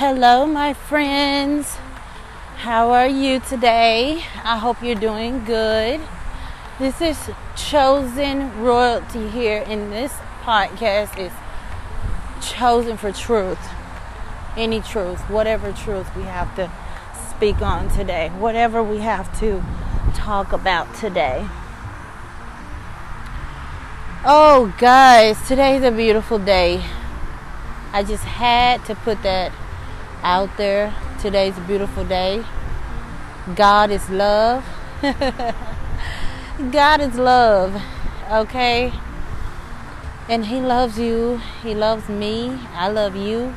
Hello, my friends. How are you today? I hope you're doing good. This is Chosen Royalty here, and this podcast is chosen for truth. Any truth, whatever truth we have to speak on today, whatever we have to talk about today. Oh, guys, today's a beautiful day. I just had to put that out there. Today's a beautiful day. God is love. God is love. Okay? And He loves you. He loves me. I love you.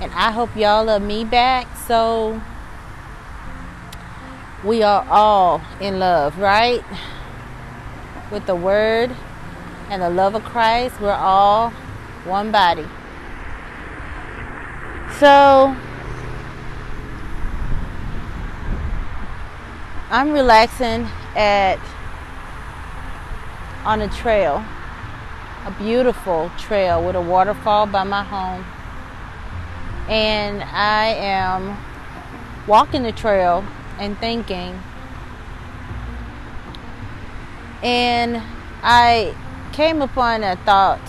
And I hope y'all love me back. So we are all in love, right? With the Word and the love of Christ, we're all one body. So I'm relaxing at on a trail, a beautiful trail with a waterfall by my home. And I am walking the trail and thinking. And I came upon a thought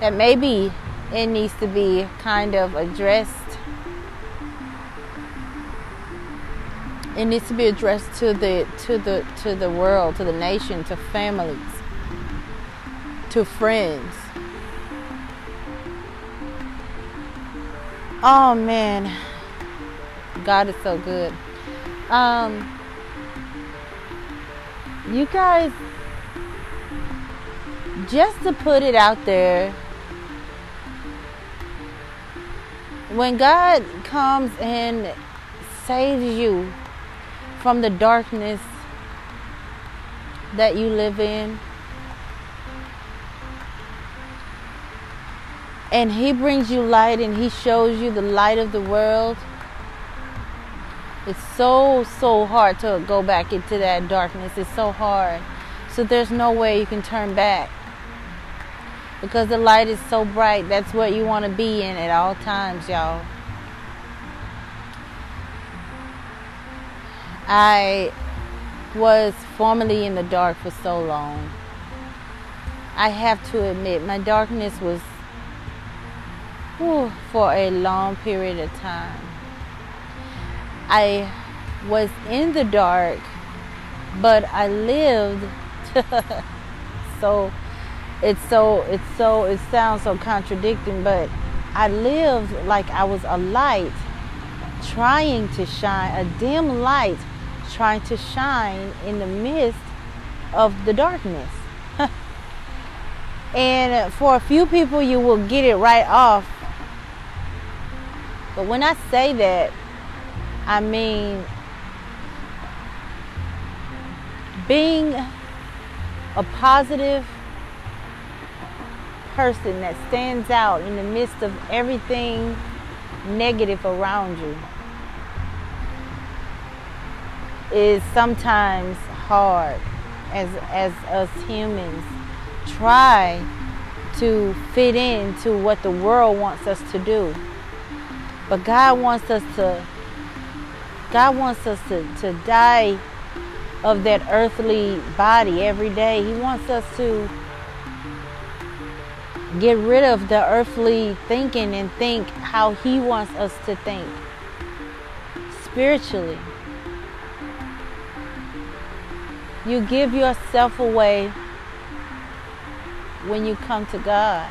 that maybe it needs to be kind of addressed. It needs to be addressed to the to the to the world, to the nation, to families, to friends. Oh man, God is so good. Um, you guys, just to put it out there, when God comes and saves you from the darkness that you live in, and He brings you light and He shows you the light of the world, it's so, so hard to go back into that darkness. It's so hard. So there's no way you can turn back because the light is so bright. That's what you want to be in at all times, y'all. I was formerly in the dark for so long. I have to admit, my darkness was whew, for a long period of time. I was in the dark, but I lived so it's so it's so it sounds so contradicting but i lived like i was a light trying to shine a dim light trying to shine in the midst of the darkness. And for a few people you will get it right off. But when i say that i mean being a positive person that stands out in the midst of everything negative around you is sometimes hard as as us humans try to fit into what the world wants us to do but God wants us to God wants us to, to die of that earthly body every day. He wants us to get rid of the earthly thinking and think how He wants us to think spiritually. You give yourself away when you come to God.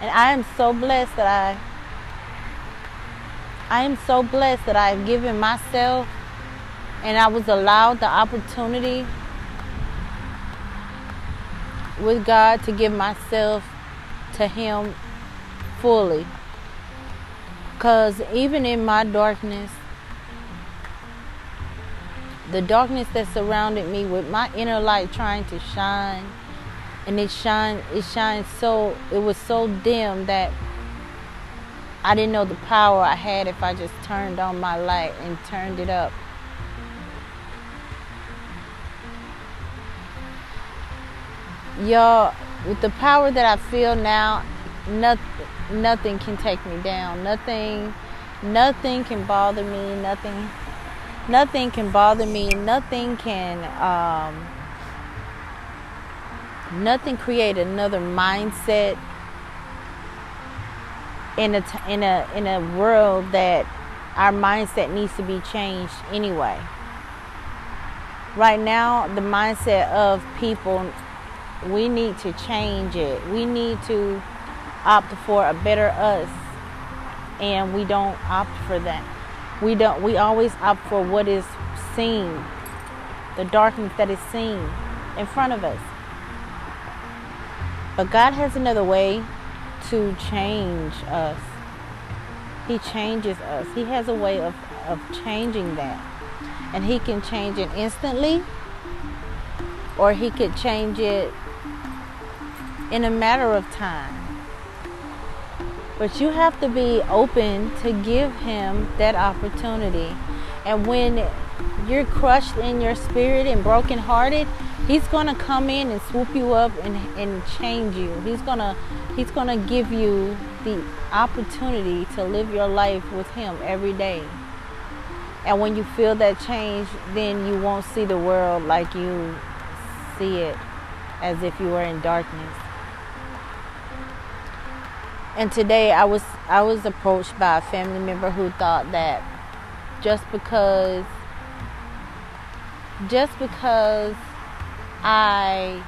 And I am so blessed that I I am so blessed that I've given myself and I was allowed the opportunity with God to give myself to Him fully. Because even in my darkness, the darkness that surrounded me with my inner light trying to shine, and it shine it shined so it was so dim that I didn't know the power I had if I just turned on my light and turned it up. Y'all, with the power that I feel now, nothing, nothing can take me down. Nothing, nothing can bother me. Nothing, nothing can bother me. Nothing can, um, nothing create another mindset in a in a in a world that our mindset needs to be changed anyway. Right now, the mindset of people, we need to change it. We need to opt for a better us, and we don't opt for that. We don't. We always opt for what is seen, the darkness that is seen in front of us. But God has another way to change us. He changes us. He has a way of, of changing that. And He can change it instantly, or He could change it in a matter of time. But you have to be open to give Him that opportunity. And when you're crushed in your spirit and brokenhearted, He's gonna come in and swoop you up and, and change you. He's gonna He's gonna give you the opportunity to live your life with Him every day. And when you feel that change, then you won't see the world like you see it as if you were in darkness. And today I was I was approached by a family member who thought that just because just because I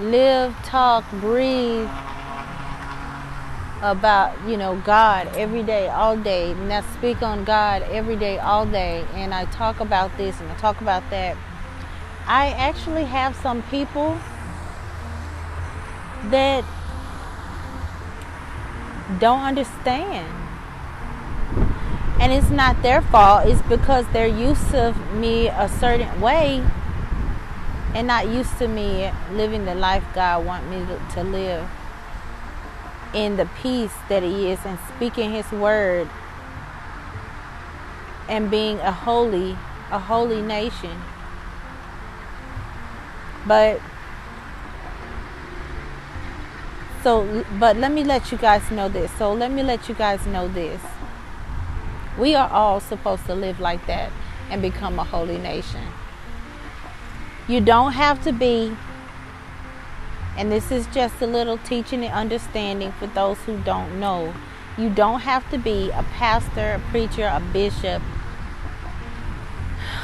live, talk, breathe about, you know, God every day, all day, and I speak on God every day, all day, and I talk about this and I talk about that. I actually have some people that don't understand. And it's not their fault, it's because they're used to me a certain way and not used to me living the life God want me to, to live. In the peace that he is and speaking his word and being a holy a holy nation. But so but let me let you guys know this so let me let you guys know this we are all supposed to live like that and become a holy nation you don't have to be, and this is just a little teaching and understanding for those who don't know. You don't have to be a pastor, a preacher, a bishop,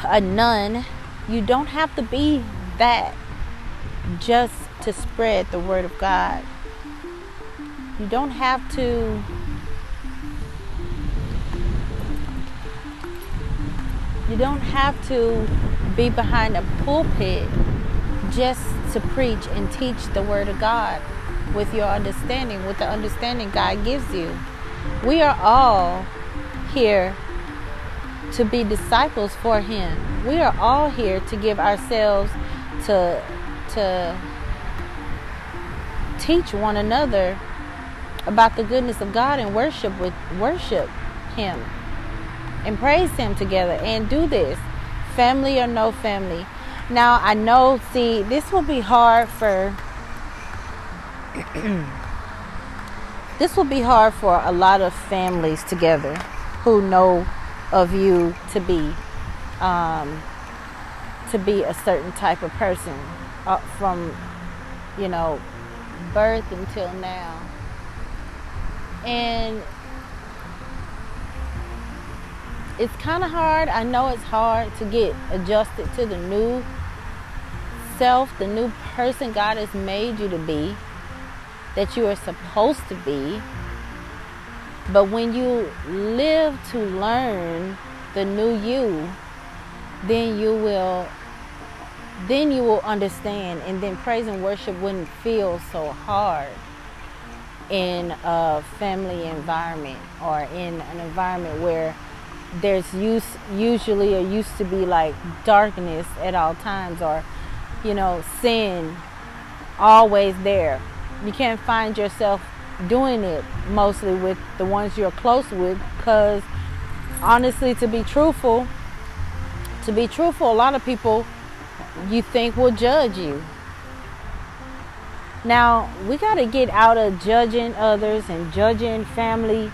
a nun. You don't have to be that just to spread the word of God. You don't have to you don't have to be behind a pulpit just to preach and teach the Word of God with your understanding, with the understanding God gives you. We are all here to be disciples for Him. We are all here to give ourselves to to teach one another about the goodness of God and worship with worship Him and praise Him together and do this family or no family. Now, I know, see, this will be hard for. this will be hard for a lot of families together who know of you to be um, to be a certain type of person uh, from you know birth until now and it's kind of hard. I know it's hard to get adjusted to the new self, the new person God has made you to be, that you are supposed to be. But when you live to learn the new you, then you will then you will understand and then praise and worship wouldn't feel so hard in a family environment or in an environment where there's use usually or used to be like darkness at all times or you know sin always there. You can't find yourself doing it mostly with the ones you're close with because honestly to be truthful to be truthful a lot of people you think will judge you Now, we got to get out of judging others and judging family,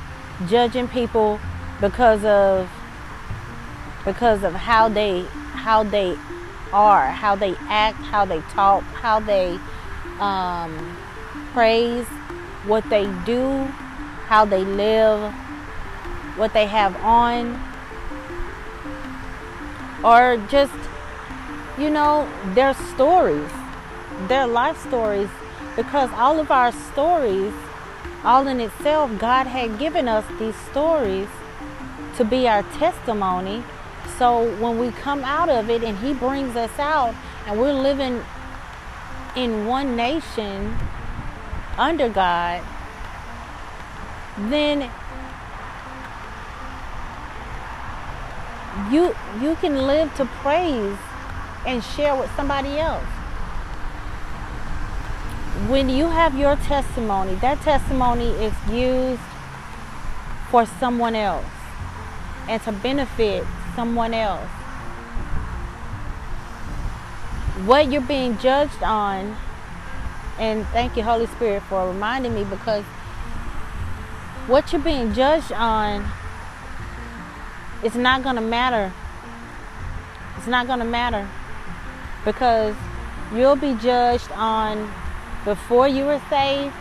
judging people because of because of how they how they are, how they act, how they talk, how they um, praise, what they do, how they live, what they have on, or just, you know, their stories, their life stories, because all of our stories, all in itself, God had given us these stories to be our testimony. So when we come out of it and He brings us out and we're living in one nation under God, then you you can live to praise and share with somebody else. When you have your testimony, that testimony is used for someone else and to benefit someone else. What you're being judged on, and thank you, Holy Spirit, for reminding me because what you're being judged on it's not going to matter. It's not going to matter because you'll be judged on before you were saved.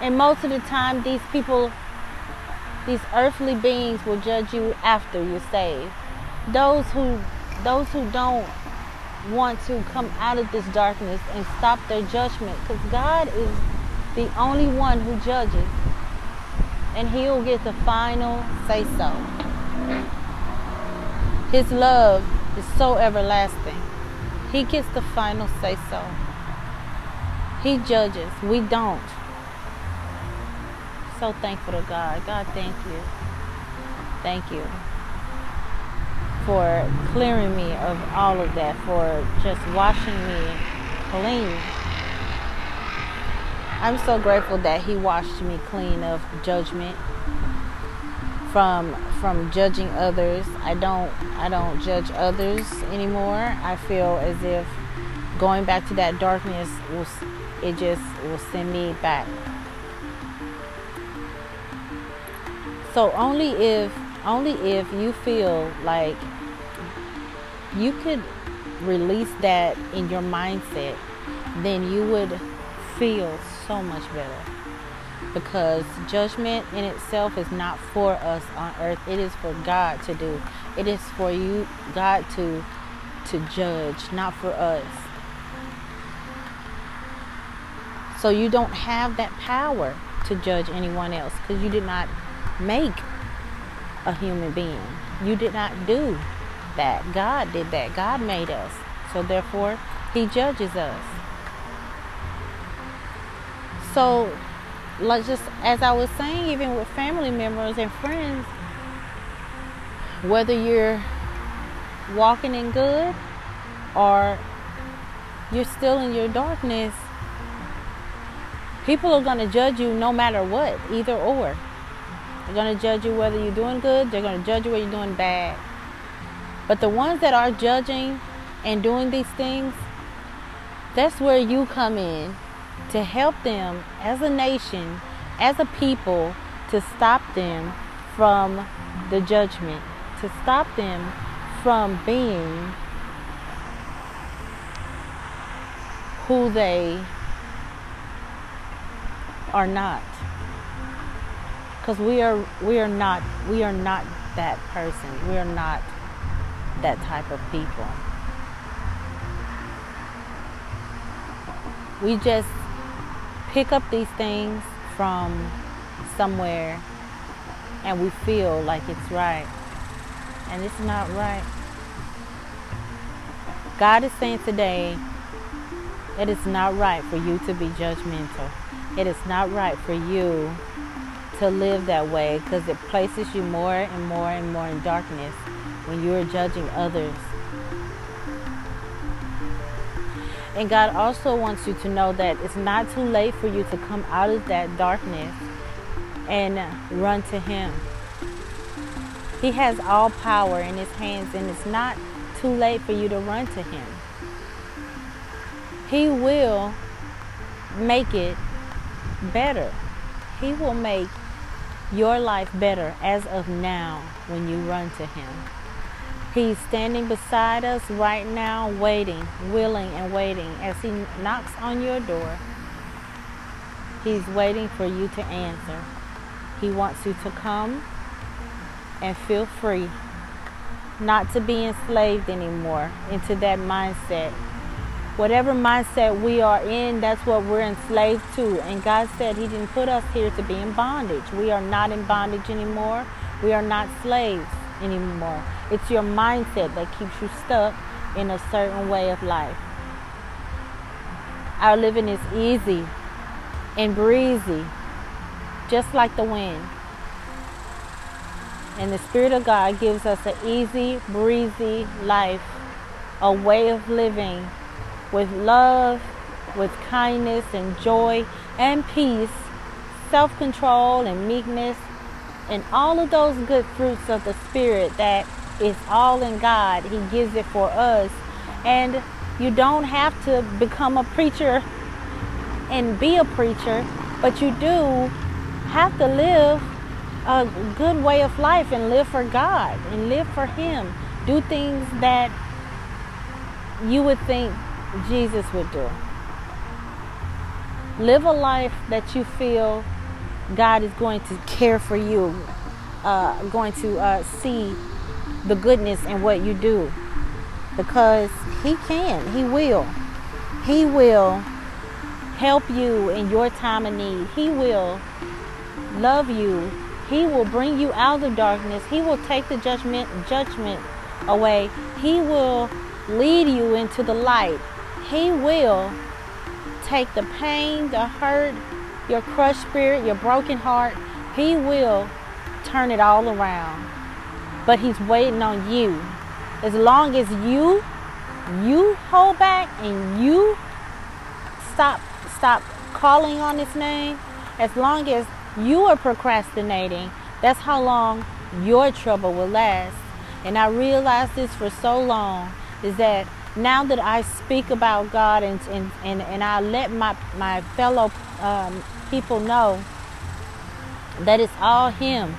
And most of the time, these people, these earthly beings will judge you after you're saved. Those who, those who don't want to come out of this darkness and stop their judgment because God is the only one who judges and he'll get the final say so. His love is so everlasting. He gets the final say so. He judges. We don't. So thankful to God. God, thank you. Thank you for clearing me of all of that, for just washing me clean I'm so grateful that he washed me clean of judgment from from judging others. I don't I don't judge others anymore. I feel as if going back to that darkness will it just will send me back. So only if only if you feel like you could release that in your mindset, then you would feel so much better. Because judgment in itself is not for us on earth. It is for God to do. It is for you, God to to judge, not for us. So you don't have that power to judge anyone else because you did not make a human being. You did not do that. God did that. God made us. So therefore, He judges us. So, like just as I was saying, even with family members and friends, whether you're walking in good or you're still in your darkness, people are going to judge you no matter what, either or. They're going to judge you whether you're doing good, they're going to judge you whether you're doing bad. But the ones that are judging and doing these things, that's where you come in to help them as a nation, as a people, to stop them from the judgment, to stop them from being who they are not because we are we are not we are not that person we are not that type of people we just pick up these things from somewhere and we feel like it's right. And it's not right. God is saying today, it is not right for you to be judgmental. It is not right for you to live that way because it places you more and more and more in darkness when you are judging others And God also wants you to know that it's not too late for you to come out of that darkness and run to Him. He has all power in His hands, and it's not too late for you to run to Him. He will make it better. He will make your life better as of now when you run to Him. He's standing beside us right now, waiting, willing, and waiting as He knocks on your door. He's waiting for you to answer. He wants you to come and feel free, not to be enslaved anymore into that mindset. Whatever mindset we are in, that's what we're enslaved to. And God said He didn't put us here to be in bondage. We are not in bondage anymore. We are not slaves anymore. It's your mindset that keeps you stuck in a certain way of life. Our living is easy and breezy, just like the wind. And the Spirit of God gives us an easy, breezy life, a way of living with love, with kindness and joy and peace, self control and meekness, and all of those good fruits of the Spirit that is all in God. He gives it for us. And you don't have to become a preacher and be a preacher, but you do have to live a good way of life and live for God and live for Him. Do things that you would think Jesus would do. Live a life that you feel God is going to care for you, uh, going to uh, see the goodness in what you do. Because He can, He will. He will help you in your time of need. He will love you he will bring you out of darkness. He will take the judgment judgment away. He will lead you into the light. He will take the pain, the hurt, your crushed spirit, your broken heart. He will turn it all around. But he's waiting on you. As long as you you hold back and you stop stop calling on his name, as long as you are procrastinating, that's how long your trouble will last. And I realized this for so long is that now that I speak about God and, and, and, and I let my, my fellow um, people know that it's all Him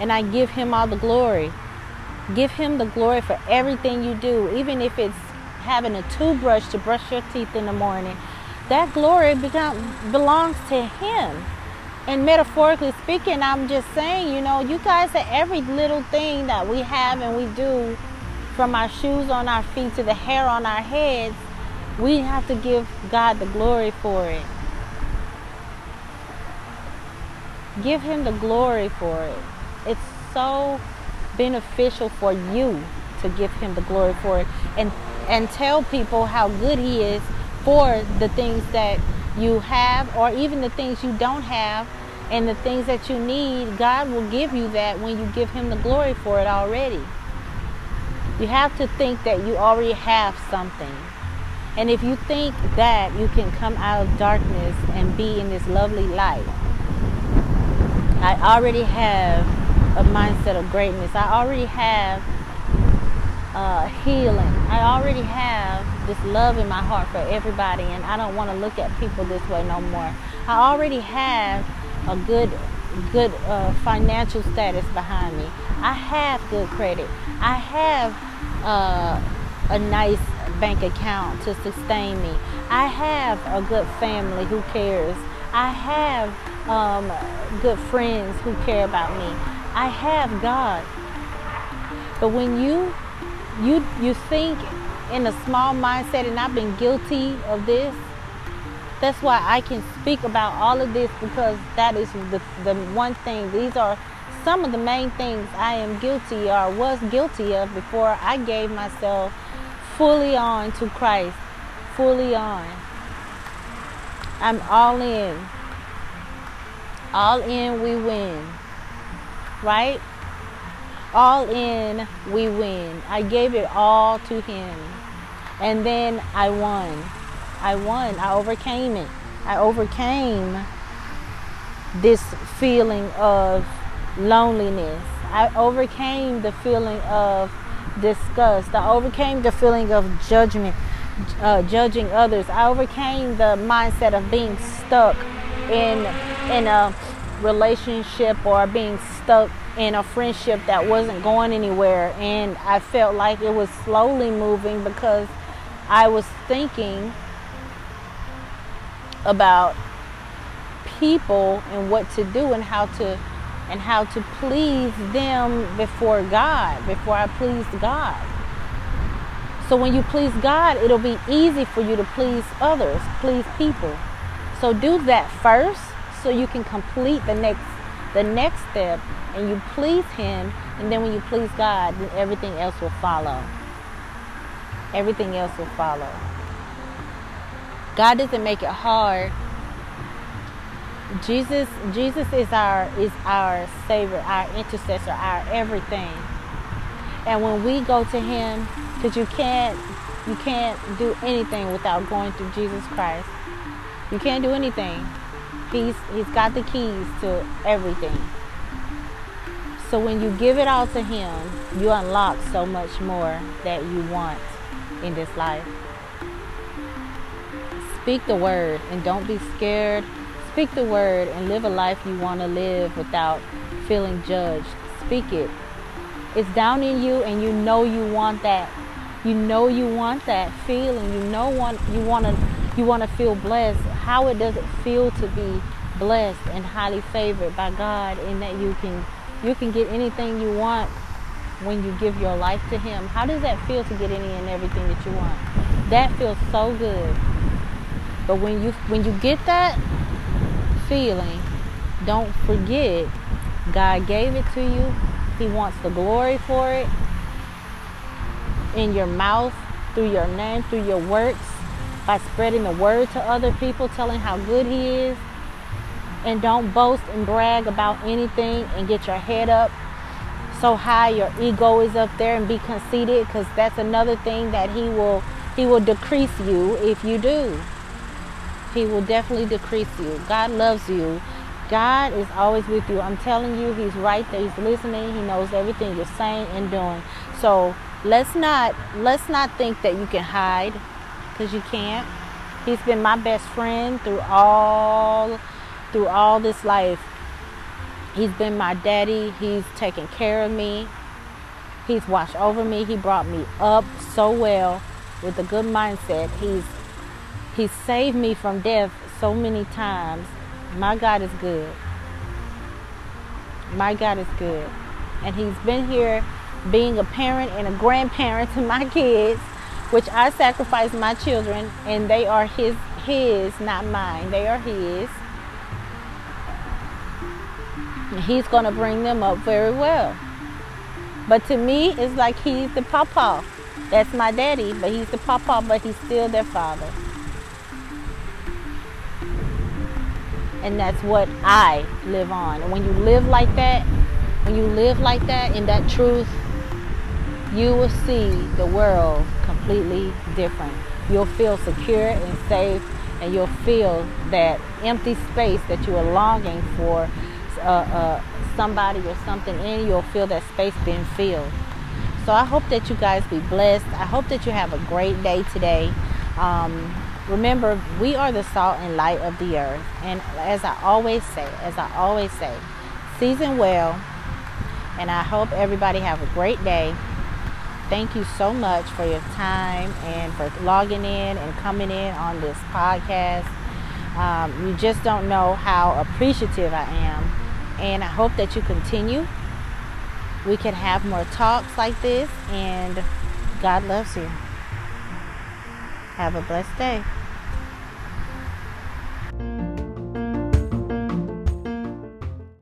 and I give Him all the glory. Give Him the glory for everything you do, even if it's having a toothbrush to brush your teeth in the morning. That glory become, belongs to Him and metaphorically speaking, I'm just saying, you know, you guys are every little thing that we have and we do, from our shoes on our feet to the hair on our heads, we have to give God the glory for it. Give Him the glory for it. It's so beneficial for you to give Him the glory for it and, and tell people how good He is for the things that you have or even the things you don't have and the things that you need, God will give you that when you give Him the glory for it already. You have to think that you already have something. And if you think that you can come out of darkness and be in this lovely light, I already have a mindset of greatness. I already have uh, healing. I already have this love in my heart for everybody, and I don't want to look at people this way no more. I already have a good good uh, financial status behind me. I have good credit. I have uh, a nice bank account to sustain me. I have a good family who cares. I have um, good friends who care about me. I have God. But when you you you think in a small mindset, and I've been guilty of this that's why I can speak about all of this because that is the, the one thing. These are some of the main things I am guilty or was guilty of before I gave myself fully on to Christ. Fully on. I'm all in. All in, we win. Right? All in, we win. I gave it all to Him. And then I won. I won. I overcame it. I overcame this feeling of loneliness. I overcame the feeling of disgust. I overcame the feeling of judgment. uh, judging others. I overcame the mindset of being stuck in in a relationship or being stuck in a friendship that wasn't going anywhere and I felt like it was slowly moving because I was thinking about people and what to do and how to and how to please them before God, before I pleased God. So when you please God, it'll be easy for you to please others, please people. So do that first so you can complete the next the next step and you please him and then when you please God, then everything else will follow. Everything else will follow. God doesn't make it hard. Jesus Jesus is our is our savior, our intercessor, our everything. And when we go to him, because you can't you can't do anything without going through Jesus Christ. You can't do anything. He's he's got the keys to everything. So when you give it all to him, you unlock so much more that you want in this life. Speak the word and don't be scared. Speak the word and live a life you want to live without feeling judged. Speak it. It's down in you and you know you want that. You know you want that feeling. You know want you want to you want to feel blessed. How it does it feel to be blessed and highly favored by God in that you can you can get anything you want when you give your life to him. How does that feel to get any and everything that you want? That feels so good. But when you when you get that feeling, don't forget God gave it to you he wants the glory for it in your mouth, through your name, through your works, by spreading the word to other people, telling how good He is. And don't boast and brag about anything and get your head up so high your ego is up there and be conceited because that's another thing that he will he will decrease you if you do he will definitely decrease you god loves you God is always with you. I'm telling you, He's right there. He's listening. He knows everything you're saying and doing. So let's not let's not think that you can hide, because you can't. He's been my best friend through all through all this life. He's been my daddy. He's taken care of me. He's watched over me. He brought me up so well with a good mindset. He's He's saved me from death so many times my God is good. My God is good. And He's been here being a parent and a grandparent to my kids, which I sacrifice my children, and they are His, His, not mine. They are His. And he's going to bring them up very well. But to me, it's like He's the papa. That's my daddy, but He's the papa, but He's still their father. And that's what I live on. And when you live like that, when you live like that in that truth, you will see the world completely different. You'll feel secure and safe, and you'll feel that empty space that you are longing for uh, uh, somebody or something in. You'll feel that space being filled. So I hope that you guys be blessed. I hope that you have a great day today. Um, Remember, we are the salt and light of the earth. And as I always say, as I always say, season well. And I hope everybody have a great day. Thank you so much for your time and for logging in and coming in on this podcast. Um, you just don't know how appreciative I am. And I hope that you continue. We can have more talks like this. And God loves you. Have a blessed day.